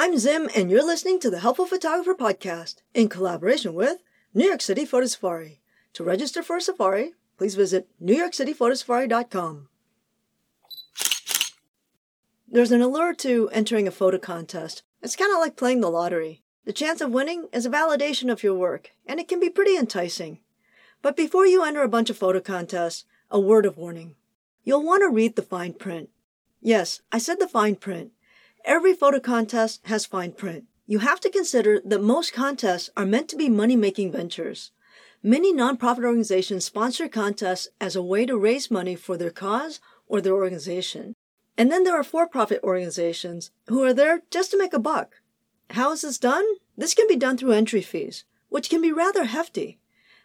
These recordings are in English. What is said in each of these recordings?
I'm Zim, and you're listening to the Helpful Photographer Podcast in collaboration with New York City Photo Safari. To register for a safari, please visit newyorkcityphotosafari.com. There's an allure to entering a photo contest. It's kind of like playing the lottery. The chance of winning is a validation of your work, and it can be pretty enticing. But before you enter a bunch of photo contests, a word of warning. You'll want to read the fine print. Yes, I said the fine print. Every photo contest has fine print. You have to consider that most contests are meant to be money making ventures. Many nonprofit organizations sponsor contests as a way to raise money for their cause or their organization. And then there are for profit organizations who are there just to make a buck. How is this done? This can be done through entry fees, which can be rather hefty.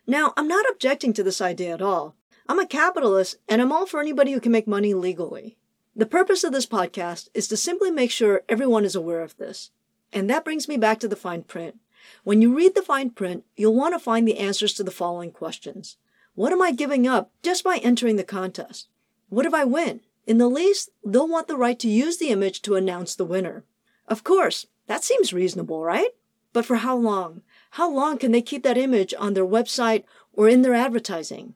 Now, I'm not objecting to this idea at all. I'm a capitalist and I'm all for anybody who can make money legally. The purpose of this podcast is to simply make sure everyone is aware of this. And that brings me back to the fine print. When you read the fine print, you'll want to find the answers to the following questions. What am I giving up just by entering the contest? What if I win? In the least, they'll want the right to use the image to announce the winner. Of course, that seems reasonable, right? But for how long? How long can they keep that image on their website or in their advertising?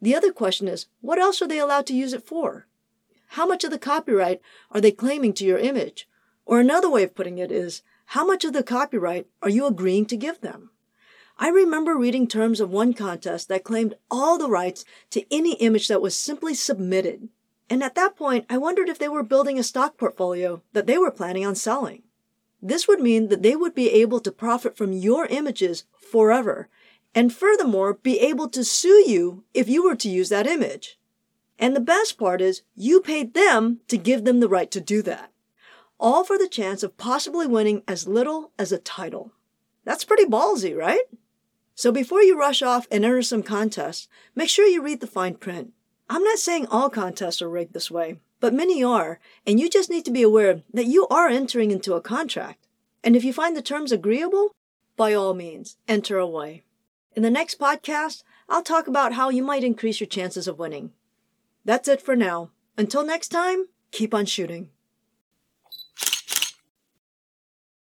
The other question is, what else are they allowed to use it for? How much of the copyright are they claiming to your image? Or another way of putting it is, how much of the copyright are you agreeing to give them? I remember reading terms of one contest that claimed all the rights to any image that was simply submitted. And at that point, I wondered if they were building a stock portfolio that they were planning on selling. This would mean that they would be able to profit from your images forever, and furthermore, be able to sue you if you were to use that image. And the best part is you paid them to give them the right to do that. All for the chance of possibly winning as little as a title. That's pretty ballsy, right? So before you rush off and enter some contests, make sure you read the fine print. I'm not saying all contests are rigged this way, but many are, and you just need to be aware that you are entering into a contract. And if you find the terms agreeable, by all means, enter away. In the next podcast, I'll talk about how you might increase your chances of winning. That's it for now. Until next time, keep on shooting.